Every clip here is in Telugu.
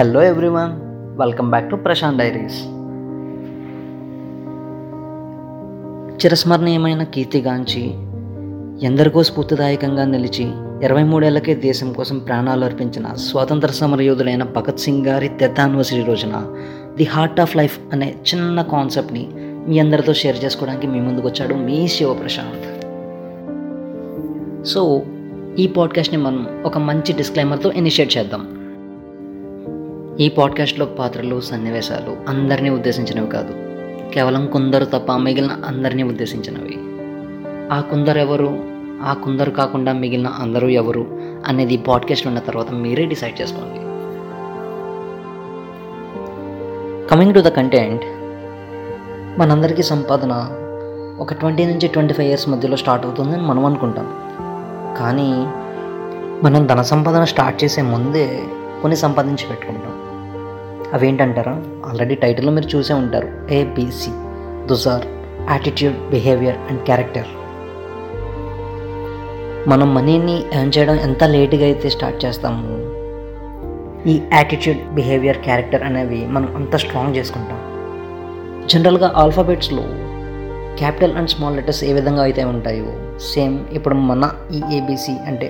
Hello everyone welcome back to Prashanth diaries చిరస్మరణీయమైన కీర్తిగాంచి ఎందరికో స్ఫూర్తిదాయకంగా నిలిచి ఇరవై మూడేళ్ళకే దేశం కోసం ప్రాణాలు అర్పించిన స్వాతంత్ర సమరయోధులైన భగత్ సింగ్ గారి డెత్ యానివర్సరీ రోజున ది హార్ట్ ఆఫ్ లైఫ్ అనే చిన్న కాన్సెప్ట్ని మీ అందరితో షేర్ చేసుకోవడానికి మీ ముందుకు వచ్చాడు మీ శివ ప్రశాంత్. సో ఈ పాడ్కాస్ట్ని మనం ఒక మంచి డిస్క్లైమర్తో ఇనిషియేట్ చేద్దాం. ఈ పాడ్కాస్ట్లో పాత్రలు సన్నివేశాలు అందరినీ ఉద్దేశించినవి కాదు. కేవలం కొందరు తప్ప మిగిలిన అందరినీ ఉద్దేశించినవి. ఆ కొందరు ఎవరు ఆ కొందరు కాకుండా మిగిలిన అందరూ ఎవరు అనేది పాడ్కాస్ట్ ఉన్న తర్వాత మీరే డిసైడ్ చేసుకోండి. కమింగ్ టు ద కంటెంట్ మనందరికీ సంపాదన ఒక ట్వంటీ నుంచి ట్వంటీ ఫైవ్ ఇయర్స్ మధ్యలో స్టార్ట్ అవుతుందని మనం అనుకుంటాం. కానీ మనం ధన సంపాదన స్టార్ట్ చేసే ముందే కొన్ని సంపాదించి పెట్టుకుంటాం. అవేంటంటారా? ఆల్రెడీ టైటిల్లో మీరు చూసే ఉంటారు. ఏబిసి దుజార్ యాటిట్యూడ్ బిహేవియర్ అండ్ క్యారెక్టర్ మనం మనీని ఎర్న్ చేయడం ఎంత లేట్గా అయితే స్టార్ట్ చేస్తాము ఈ యాటిట్యూడ్ బిహేవియర్ క్యారెక్టర్ అనేవి మనం అంత స్ట్రాంగ్ చేసుకుంటాం. జనరల్గా ఆల్ఫాబెట్స్లో క్యాపిటల్ అండ్ స్మాల్ లెటర్స్ ఏ విధంగా అయితే ఉంటాయో సేమ్ ఇప్పుడు మన ఈ ఏబిసి అంటే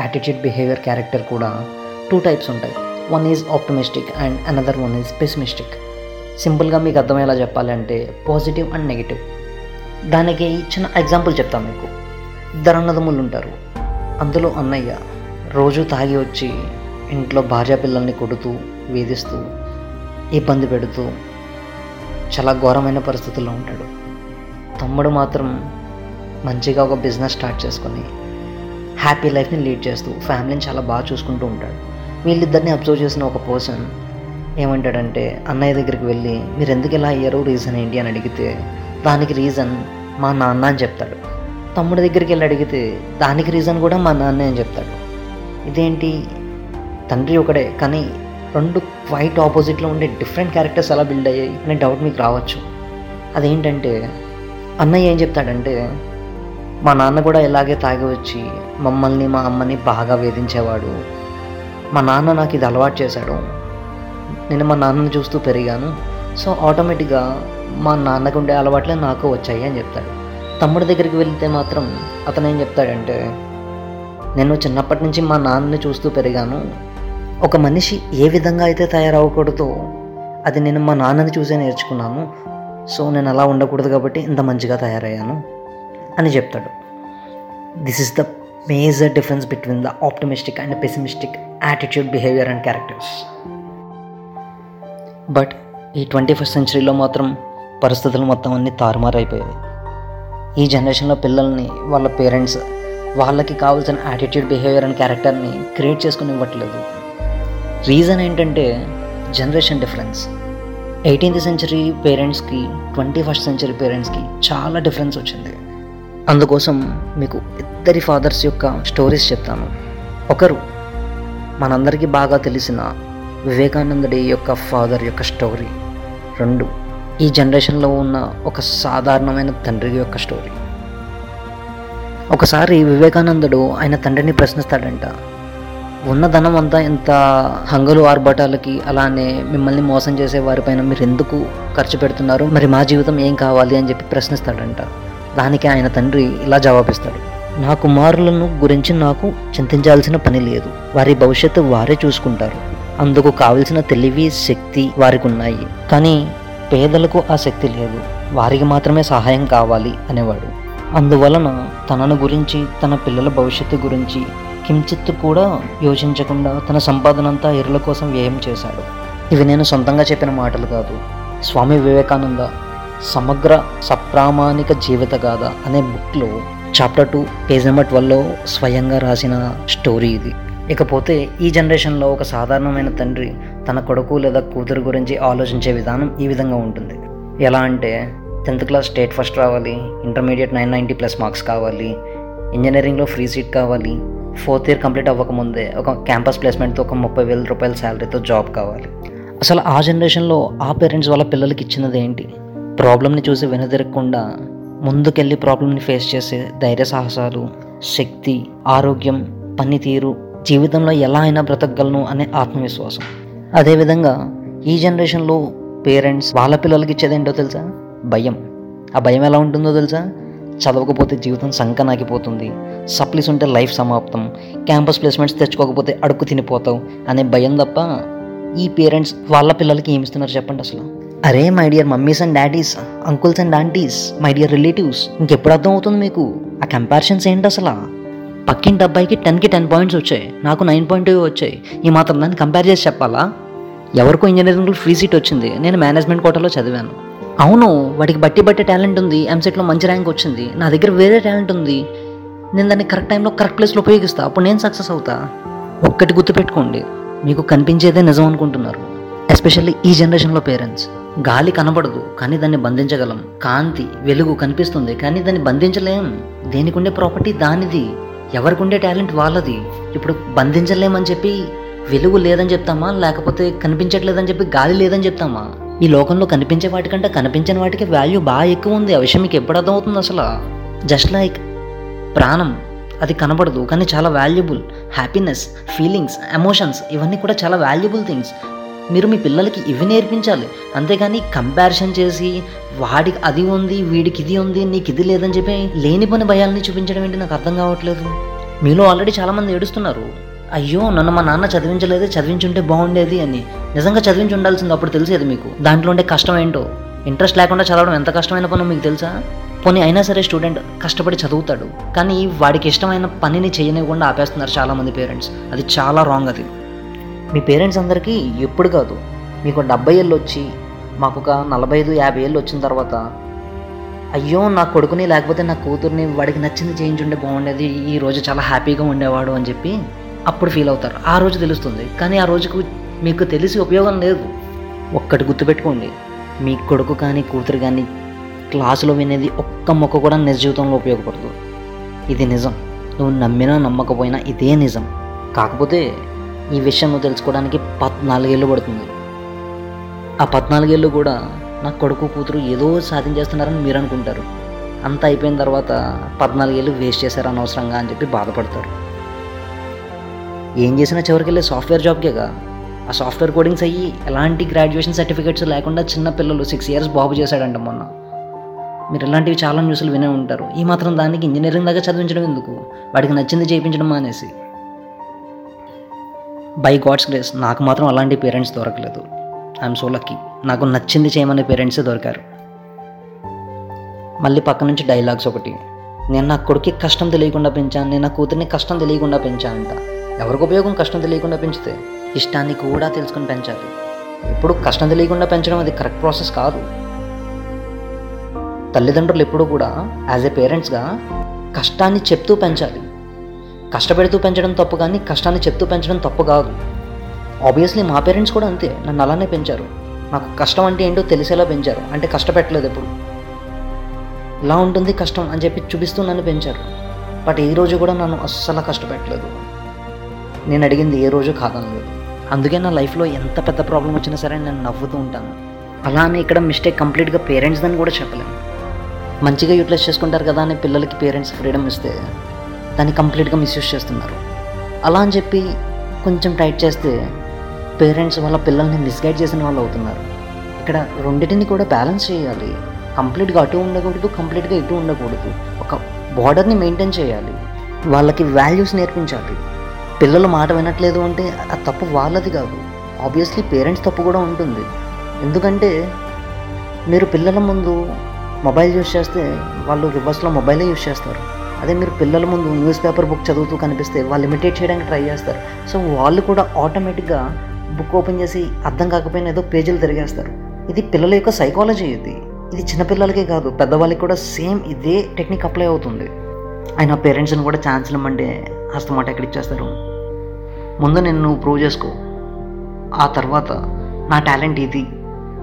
యాటిట్యూడ్ బిహేవియర్ క్యారెక్టర్ కూడా టూ టైప్స్ ఉంటాయి. One is optimistic and another one is pessimistic సింపుల్గా మీకు అర్థమయ్యేలా చెప్పాలంటే పాజిటివ్ అండ్ నెగిటివ్ దానికి చిన్న ఎగ్జాంపుల్ చెప్తాను మీకు. ఇద్దరు అన్నదమ్ములు ఉంటారు. అందులో అన్నయ్య రోజు తాగి వచ్చి ఇంట్లో భార్య పిల్లల్ని కొడుతూ వేధిస్తూ ఇబ్బంది పెడుతూ చాలా ఘోరమైన పరిస్థితుల్లో ఉంటాడు. తమ్ముడు మాత్రం మంచిగా ఒక బిజినెస్ స్టార్ట్ చేసుకొని హ్యాపీ లైఫ్ని లీడ్ చేస్తూ ఫ్యామిలీని చాలా బాగా చూసుకుంటూ ఉంటాడు. వీళ్ళిద్దరిని అబ్జర్వ్ చేసిన ఒక పర్సన్ ఏమంటాడంటే అన్నయ్య దగ్గరికి వెళ్ళి మీరు ఎందుకు ఇలా అయ్యారు? రీజన్ ఏంటి? అని అడిగితే దానికి రీజన్ మా నాన్న అని చెప్తాడు. తమ్ముడి దగ్గరికి వెళ్ళి అడిగితే దానికి రీజన్ కూడా మా నాన్నే అని చెప్తాడు. ఇదేంటి? తండ్రి ఒకడే కానీ రెండు క్వైట్ ఆపోజిట్లో ఉండే డిఫరెంట్ క్యారెక్టర్స్ ఎలా బిల్డ్ అయ్యాయి? అనే డౌట్ మీకు రావచ్చు. అదేంటంటే అన్నయ్య ఏం చెప్తాడంటే మా నాన్న కూడా ఇలాగే తాగి వచ్చి మమ్మల్ని మా అమ్మని బాగా వేధించేవాడు. మా నాన్న నాకు ఇది అలవాటు చేశాడు. నేను మా నాన్నని చూస్తూ పెరిగాను. సో ఆటోమేటిక్గా మా నాన్నకు ఉండే అలవాట్లే నాకు వచ్చాయి అని చెప్తాడు. తమ్ముడి దగ్గరికి వెళ్తే మాత్రం అతను ఏం చెప్తాడంటే నేను చిన్నప్పటి నుంచి మా నాన్నని చూస్తూ పెరిగాను. ఒక మనిషి ఏ విధంగా అయితే తయారవ్వకూడదో అది నేను మా నాన్నని చూసే నేర్చుకున్నాను. సో నేను అలా ఉండకూడదు కాబట్టి ఇంత మంచిగా తయారయ్యాను అని చెప్తాడు. This is the major difference between the optimistic and pessimistic attitude behaviour and characters but ఈ ట్వంటీ ఫస్ట్ సెంచరీలో మాత్రం పరిస్థితులు మొత్తం అన్నీ తారుమారైపోయాయి ఈ జనరేషన్లో పిల్లల్ని వాళ్ళ పేరెంట్స్ వాళ్ళకి కావాల్సిన యాటిట్యూడ్ బిహేవియర్ అండ్ క్యారెక్టర్ని క్రియేట్ చేసుకుని ఇవ్వట్లేదు రీజన్ ఏంటంటే జనరేషన్ డిఫరెన్స్ ఎయిటీన్త్ సెంచరీ పేరెంట్స్కి ట్వంటీ ఫస్ట్ సెంచరీ పేరెంట్స్కి చాలా డిఫరెన్స్ వచ్చింది. అందుకోసం మీకు ఇద్దరి ఫాదర్స్ యొక్క స్టోరీస్ చెప్తాను. ఒకరు మనందరికీ బాగా తెలిసిన వివేకానందుడి యొక్క ఫాదర్ యొక్క స్టోరీ. రెండు ఈ జనరేషన్లో ఉన్న ఒక సాధారణమైన తండ్రి యొక్క స్టోరీ. ఒకసారి వివేకానందుడు ఆయన తండ్రిని ప్రశ్నిస్తాడంట ఉన్న ధనం అంతా ఇంత హంగులు ఆర్భటాలకి అలానే మిమ్మల్ని మోసం చేసే వారిపైన మీరు ఎందుకు ఖర్చు పెడుతున్నారు? మరి మా జీవితం ఏం కావాలి? అని చెప్పి ప్రశ్నిస్తాడంట. దానికి ఆయన తండ్రి ఇలా జవాబిస్తాడు నా కుమారులను గురించి నాకు చింతించాల్సిన పని లేదు. వారి భవిష్యత్తు వారే చూసుకుంటారు. అందుకు కావలసిన తెలివి శక్తి వారికి ఉన్నాయి కానీ పేదలకు ఆ శక్తి లేదు. వారికి మాత్రమే సహాయం కావాలి అనేవాడు. అందువలన తనను గురించి తన పిల్లల భవిష్యత్తు గురించి కించిత్తు కూడా యోచించకుండా తన సంపాదన అంతా ఇరుల కోసం వ్యయం చేశాడు. ఇవి నేను సొంతంగా చెప్పిన మాటలు కాదు. స్వామి వివేకానంద సమగ్ర సప్రామాణిక జీవిత గాథ అనే బుక్లో చాప్టర్ టూ పేజ్ నెంబర్ ట్వెల్వ్లో స్వయంగా రాసిన స్టోరీ ఇది. ఇకపోతే ఈ జనరేషన్లో ఒక సాధారణమైన తండ్రి తన కొడుకు లేదా కూతురు గురించి ఆలోచించే విధానం ఈ విధంగా ఉంటుంది. ఎలా అంటే టెన్త్ క్లాస్ స్టేట్ ఫస్ట్ రావాలి intermediate nine ninety plus marks కావాలి ఇంజనీరింగ్లో ఫ్రీ సీట్ కావాలి ఫోర్త్ ఇయర్ కంప్లీట్ అవ్వకముందే ఒక క్యాంపస్ ప్లేస్మెంట్తో ఒక ముప్పై వేల రూపాయల శాలరీతో జాబ్ కావాలి. అసలు ఆ జనరేషన్లో ఆ పేరెంట్స్ వాళ్ళ పిల్లలకి ఇచ్చినది ఏంటి? ప్రాబ్లమ్ని చూసి వెనుదిరగకుండా ముందుకెళ్ళి ప్రాబ్లమ్ని ఫేస్ చేసే ధైర్య సాహసాలు శక్తి ఆరోగ్యం పనితీరు జీవితంలో ఎలా అయినా బ్రతకగలను అనే ఆత్మవిశ్వాసం. అదేవిధంగా ఈ జనరేషన్లో పేరెంట్స్ వాళ్ళ పిల్లలకి ఇచ్చేది ఏంటో తెలుసా? భయం. ఆ భయం ఎలా ఉంటుందో తెలుసా? చదవకపోతే జీవితం సంకనాకిపోతుంది సప్లీస్ ఉంటే లైఫ్ సమాప్తం. క్యాంపస్ ప్లేస్మెంట్స్ తెచ్చుకోకపోతే అడుక్కు తినిపోతావు అనే భయం తప్ప ఈ పేరెంట్స్ వాళ్ళ పిల్లలకి ఏమిస్తున్నారు చెప్పండి అసలు? అరే my dear mummies and daddies uncles and aunties my dear relatives ఇంకెప్పుడు అర్థం అవుతుంది మీకు? ఆ కంపారిజన్స్ ఏంటి అసలు? పక్కింటి అబ్బాయికి టెన్కి టెన్ పాయింట్స్ వచ్చాయి నాకు నైన్ పాయింట్ వచ్చాయి. ఈ మాత్రం దాన్ని కంపేర్ చేసి చెప్పాలా? ఎవరికో ఇంజనీరింగ్లో ఫ్రీ సీట్ వచ్చింది నేను మేనేజ్మెంట్ కోటాలో చదివాను. అవును వాడికి బట్టి బట్టి టాలెంట్ ఉంది ఎంసెట్లో మంచి ర్యాంక్ వచ్చింది నా దగ్గర వేరే టాలెంట్ ఉంది. నేను దాన్ని కరెక్ట్ టైంలో కరెక్ట్ ప్లేస్లో ఉపయోగిస్తా అప్పుడు నేను సక్సెస్ అవుతా. ఒక్కటి గుర్తుపెట్టుకోండి మీకు కనిపించేదే నిజం అనుకుంటున్నారు ఎస్పెషల్లీ ఈ జనరేషన్లో పేరెంట్స్ గాలి కనబడదు కానీ దాన్ని బంధించగలం. కాంతి వెలుగు కనిపిస్తుంది కానీ దాన్ని బంధించలేం. దేనికి ఉండే ప్రాపర్టీ దానిది. ఎవరికి ఉండే టాలెంట్ వాళ్ళది. ఇప్పుడు బంధించలేమని చెప్పి వెలుగు లేదని చెప్తామా? లేకపోతే కనిపించట్లేదని చెప్పి గాలి లేదని చెప్తామా? ఈ లోకంలో కనిపించే వాటికంటే కనిపించని వాటికి వాల్యూ బాగా ఎక్కువ ఉంది. ఆ విషయం మీకు ఎప్పుడు అర్థమవుతుంది అసలు? జస్ట్ లైక్ ప్రాణం అది కనబడదు కానీ చాలా వాల్యుబుల్ హ్యాపీనెస్ ఫీలింగ్స్ ఎమోషన్స్ ఇవన్నీ కూడా చాలా వాల్యుబుల్ థింగ్స్ మీరు మీ పిల్లలకి ఇవి నేర్పించాలి. అంతేగాని కంపారిజన్ చేసి వాడికి అది ఉంది వీడికి ఇది ఉంది నీకు ఇది లేదని చెప్పి లేని పని భయాలని చూపించడం ఏంటి? నాకు అర్థం కావట్లేదు. మీలో ఆల్రెడీ చాలామంది ఏడుస్తున్నారు. అయ్యో నన్ను మా నాన్న చదివించలేదు చదివించుంటే బాగుండేది అని. నిజంగా చదివించి ఉండాల్సింది అప్పుడు తెలిసేది మీకు. దాంట్లో ఉండే కష్టం ఏంటో? ఇంట్రెస్ట్ లేకుండా చదవడం ఎంత కష్టమైన పనో మీకు తెలుసా? పోనీ అయినా సరే స్టూడెంట్ కష్టపడి చదువుతాడు. కానీ వాడికి ఇష్టమైన పనిని చేయనివ్వకుండా ఆపేస్తున్నారు చాలామంది పేరెంట్స్ అది చాలా రాంగ్ అది. మీ పేరెంట్స్ అందరికీ ఎప్పుడు కాదు. మీకు డెబ్బై ఏళ్ళు వచ్చి మాకు ఒక నలభై ఐదు యాభై ఏళ్ళు వచ్చిన తర్వాత అయ్యో నా కొడుకుని లేకపోతే నా కూతుర్ని వాడికి నచ్చింది చేయించుంటే బాగుండేది ఈ రోజు చాలా హ్యాపీగా ఉండేవాడు అని చెప్పి అప్పుడు ఫీల్ అవుతారు. ఆ రోజు తెలుస్తుంది. కానీ ఆ రోజుకు మీకు తెలిసి ఉపయోగం లేదు. ఒక్కటి గుర్తుపెట్టుకోండి. మీ కొడుకు కానీ కూతురు కానీ క్లాసులో వినేది ఒక్క మొక్క కూడా నిజ జీవితంలో ఉపయోగపడదు. ఇది నిజం. నువ్వు నమ్మినా నమ్మకపోయినా ఇదే నిజం. కాకపోతే ఈ విషయం నువ్వు తెలుసుకోవడానికి పద్నాలుగేళ్ళు పడుతుంది. ఆ పద్నాలుగేళ్ళు కూడా నా కొడుకు కూతురు ఏదో సాధించేస్తున్నారని మీరు అనుకుంటారు. అంతా అయిపోయిన తర్వాత పద్నాలుగేళ్ళు వేస్ట్ చేశారు అనవసరంగా అని చెప్పి బాధపడతారు. ఏం చేసినా చివరికి వెళ్ళే సాఫ్ట్వేర్ జాబ్కేగా? ఆ సాఫ్ట్వేర్ కోడింగ్స్ అయ్యి ఎలాంటి గ్రాడ్యుయేషన్ సర్టిఫికేట్స్ లేకుండా చిన్న పిల్లలు సిక్స్ ఇయర్స్ బాబు చేశాడంట మొన్న. మీరు ఇలాంటివి చాలా న్యూస్లు వినే ఉంటారు. ఈ మాత్రం దానికి ఇంజనీరింగ్ దాకా చదివించడం ఎందుకు? వాడికి నచ్చింది చేయించడం అనేసి బై గాడ్స్ గ్రేస్ నాకు మాత్రం అలాంటి పేరెంట్స్ దొరకలేదు. ఐఎమ్ సో లక్కీ నాకు నచ్చింది చేయమనే పేరెంట్సే దొరికారు. మళ్ళీ పక్క నుంచి డైలాగ్స్ ఒకటి. నేను నా కొడుకు కష్టం తెలియకుండా పెంచాను నేను నా కూతుర్ని కష్టం తెలియకుండా పెంచానంట. ఎవరికి ఉపయోగం కష్టం తెలియకుండా పెంచితే? ఇష్టాన్ని కూడా తెలుసుకుని పెంచాలి. ఎప్పుడు కష్టం తెలియకుండా పెంచడం అది కరెక్ట్ ప్రాసెస్ కాదు. తల్లిదండ్రులు ఎప్పుడూ కూడా యాజ్ ఏ పేరెంట్స్గా కష్టాన్ని చెప్తూ పెంచాలి. కష్టపెడుతూ పెంచడం తప్పు కానీ కష్టాన్ని చెప్తూ పెంచడం తప్పు కాదు. ఆబ్వియస్లీ మా పేరెంట్స్ కూడా అంతే నన్ను అలానే పెంచారు. నాకు కష్టం అంటే ఏంటో తెలిసేలా పెంచారు అంటే కష్టపెట్టలేదు ఎప్పుడు. ఇలా ఉంటుంది కష్టం అని చెప్పి చూపిస్తూ నన్ను పెంచారు. బట్ ఏ రోజు కూడా నన్ను అస్సలు కష్టపెట్టలేదు. నేను అడిగింది ఏ రోజు కాదనలేదు. అందుకే నా లైఫ్లో ఎంత పెద్ద ప్రాబ్లం వచ్చినా సరే నేను నవ్వుతూ ఉంటాను. అలా అని ఇక్కడ మిస్టేక్ కంప్లీట్గా పేరెంట్స్ అని కూడా చెప్పలేము మంచిగా యూటిలైజ్ చేసుకుంటారు కదా అని పిల్లలకి పేరెంట్స్ ఫ్రీడమ్ ఇస్తే దాన్ని కంప్లీట్గా మిస్యూజ్ చేస్తున్నారు. అలా అని చెప్పి కొంచెం టైట్ చేస్తే పేరెంట్స్ వాళ్ళ పిల్లల్ని మిస్గైడ్ చేసిన వాళ్ళు అవుతున్నారు. ఇక్కడ రెండింటిని కూడా బ్యాలెన్స్ చేయాలి. కంప్లీట్గా అటు ఉండకూడదు కంప్లీట్గా ఇటు ఉండకూడదు. ఒక బార్డర్ని మెయింటైన్ చేయాలి. వాళ్ళకి వాల్యూస్ నేర్పించాలి. పిల్లలు మాట వినట్లేదు అంటే ఆ తప్పు వాళ్ళది కాదు. ఆబ్వియస్లీ పేరెంట్స్ తప్పు కూడా ఉంటుంది. ఎందుకంటే మీరు పిల్లల ముందు మొబైల్ యూస్ చేస్తే వాళ్ళు రివర్స్లో మొబైలే యూస్ చేస్తారు. అదే మీరు పిల్లల ముందు న్యూస్ పేపర్ బుక్ చదువుతూ కనిపిస్తే వాళ్ళు ఇమిటేట్ చేయడానికి ట్రై చేస్తారు. సో వాళ్ళు కూడా ఆటోమేటిక్గా బుక్ ఓపెన్ చేసి అర్థం కాకపోయినా ఏదో పేజీలు తిరిగేస్తారు. ఇది పిల్లల యొక్క సైకాలజీ ఇది. ఇది చిన్నపిల్లలకే కాదు పెద్దవాళ్ళకి కూడా సేమ్ ఇదే టెక్నిక్ అప్లై అవుతుంది. ఆయన పేరెంట్స్ని కూడా ఛాన్స్ ఇవ్వమంటే హస్తమాట ఎక్కడ ఇచ్చేస్తారు? ముందు నేను నువ్వు ప్రూవ్ చేసుకో. ఆ తర్వాత నా టాలెంట్ ఇది.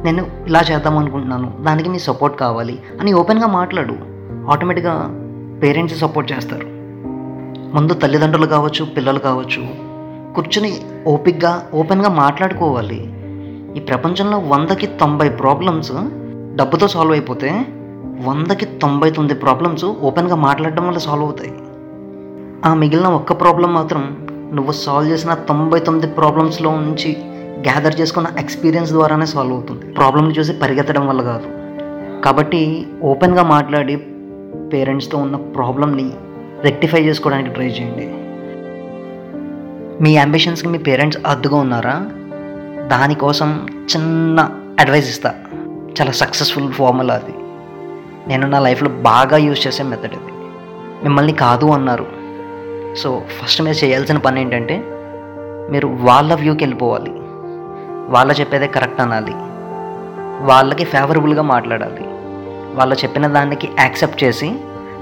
నేను ఇలా చేద్దాం అనుకుంటున్నాను. దానికి మీ సపోర్ట్ కావాలి అని ఓపెన్గా మాట్లాడు. ఆటోమేటిక్గా పేరెంట్స్ సపోర్ట్ చేస్తారు. ముందు తల్లిదండ్రులు కావచ్చు పిల్లలు కావచ్చు కూర్చుని ఓపిక్గా ఓపెన్గా మాట్లాడుకోవాలి. ఈ ప్రపంచంలో వందకి తొంభై ప్రాబ్లమ్స్ డబ్బుతో సాల్వ్ అయిపోతే వందకి తొంభై తొమ్మిది ప్రాబ్లమ్స్ ఓపెన్గా మాట్లాడడం వల్ల సాల్వ్ అవుతాయి. ఆ మిగిలిన ఒక్క ప్రాబ్లం మాత్రం నువ్వు సాల్వ్ చేసిన తొంభై తొమ్మిది ప్రాబ్లమ్స్లో నుంచి గ్యాదర్ చేసుకున్న ఎక్స్పీరియన్స్ ద్వారానే సాల్వ్ అవుతుంది. ప్రాబ్లమ్ని చూసి పరిగెత్తడం వల్ల కాదు. కాబట్టి ఓపెన్గా మాట్లాడి పేరెంట్స్తో ఉన్న ప్రాబ్లమ్ని రెక్టిఫై చేసుకోవడానికి ట్రై చేయండి. మీ అంబిషన్స్కి మీ పేరెంట్స్ అద్దుగా ఉన్నారా? దానికోసం చిన్న అడ్వైస్ ఇస్తా. చాలా సక్సెస్ఫుల్ ఫార్ములా అది. నేను నా లైఫ్లో బాగా యూజ్ చేసే మెథడ్ ఇది మిమ్మల్ని కాదు అన్నారు. సో ఫస్ట్ మీరు చేయాల్సిన పని ఏంటంటే మీరు వాళ్ళ వ్యూకి వెళ్ళిపోవాలి. వాళ్ళ చెప్పేదే కరెక్ట్ అనాలి. వాళ్ళకి ఫేవరబుల్గా మాట్లాడాలి. వాళ్ళు చెప్పిన దానికి యాక్సెప్ట్ చేసి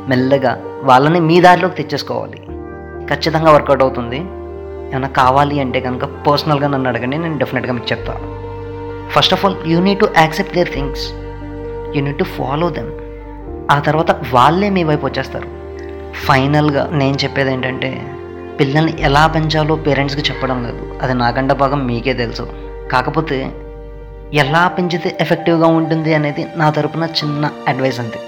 మెల్లగా వాళ్ళని మీ దారిలోకి తెచ్చేసుకోవాలి. ఖచ్చితంగా వర్కౌట్ అవుతుంది. ఏమైనా కావాలి అంటే కనుక పర్సనల్గా నన్ను అడగండి నేను డెఫినెట్గా మీకు చెప్తాను first of all you need to accept there things you need to follow them ఆ తర్వాత వాళ్ళే మీ వైపు వచ్చేస్తారు. ఫైనల్గా నేను చెప్పేది ఏంటంటే పిల్లల్ని ఎలా పెంచాలో పేరెంట్స్కి చెప్పడం లేదు. అది నాకంటే బాగా మీకే తెలుసు. కాకపోతే ఎలా పెంచితే ఎఫెక్టివ్గా ఉంటుంది అనేది నా తరపున చిన్న అడ్వైస్ అంతే.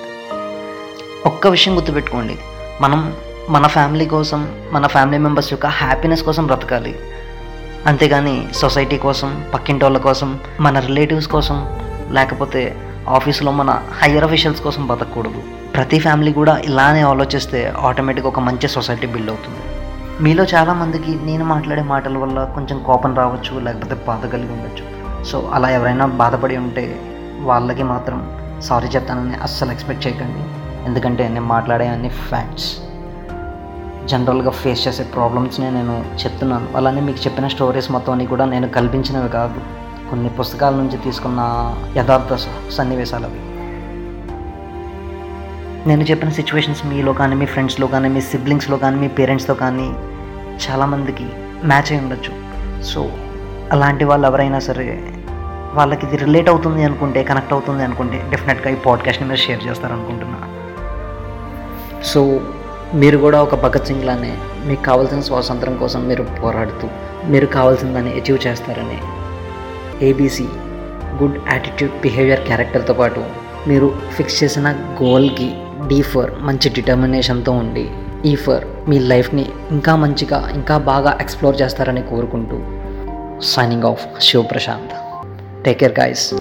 ఒక్క విషయం గుర్తుపెట్టుకోండి. మనం మన ఫ్యామిలీ కోసం మన ఫ్యామిలీ మెంబర్స్ యొక్క హ్యాపీనెస్ కోసం బ్రతకాలి. అంతేగాని సొసైటీ కోసం పక్కింటి వాళ్ళ కోసం మన రిలేటివ్స్ కోసం లేకపోతే ఆఫీస్లో మన హయ్యర్ అఫీషియల్స్ కోసం బతకూడదు ప్రతి ఫ్యామిలీ కూడా ఇలానే ఆలోచిస్తే ఆటోమేటిక్గా ఒక మంచి సొసైటీ బిల్డ్ అవుతుంది. మీలో చాలామందికి నేను మాట్లాడే మాటల వల్ల కొంచెం కోపం రావచ్చు లేకపోతే బాధ కలిగి ఉండొచ్చు. సో అలా ఎవరైనా బాధపడి ఉంటే వాళ్ళకి మాత్రం సారీ చెప్తానని అస్సలు ఎక్స్పెక్ట్ చేయకండి. ఎందుకంటే నేను మాట్లాడే అన్ని ఫ్యాక్ట్స్ జనరల్గా ఫేస్ చేసే ప్రాబ్లమ్స్నే నేను చెప్తున్నాను. అలానే మీకు చెప్పిన స్టోరీస్ మొత్తం అన్ని కూడా నేను కల్పించినవి కాదు. కొన్ని పుస్తకాల నుంచి తీసుకున్న యథార్థ సన్నివేశాలు అవి. నేను చెప్పిన సిచ్యువేషన్స్ మీలో కానీ మీ ఫ్రెండ్స్లో కానీ మీ సిబ్లింగ్స్లో కానీ మీ పేరెంట్స్తో కానీ చాలామందికి మ్యాచ్ అయి ఉండొచ్చు. సో అలాంటి వాళ్ళు ఎవరైనా సరే వాళ్ళకి ఇది రిలేట్ అవుతుంది అనుకుంటే కనెక్ట్ అవుతుంది అనుకుంటే డెఫినెట్గా ఈ పాడ్కాస్ట్ని మీరు షేర్ చేస్తారనుకుంటున్నా. సో మీరు కూడా ఒక భగత్ సింగ్ లానే మీకు కావాల్సిన స్వాతంత్రం కోసం మీరు పోరాడుతూ మీరు కావాల్సిందని అచీవ్ చేస్తారని ఏబీసీ గుడ్ యాటిట్యూడ్ బిహేవియర్ క్యారెక్టర్తో పాటు మీరు ఫిక్స్ చేసిన గోల్కి డీ ఫర్ మంచి డిటర్మినేషన్తో ఉండి e ఈ ఫర్ మీ లైఫ్ని ఇంకా మంచిగా ఇంకా బాగా ఎక్స్ప్లోర్ చేస్తారని కోరుకుంటూ signing off, Shiv Prashant. Take care, guys.